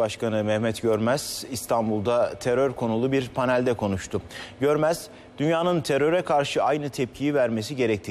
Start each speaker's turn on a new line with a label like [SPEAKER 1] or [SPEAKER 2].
[SPEAKER 1] Başkanı Mehmet Görmez İstanbul'da terör konulu bir panelde konuştu. Görmez, dünyanın teröre karşı aynı tepkiyi vermesi gerektiğini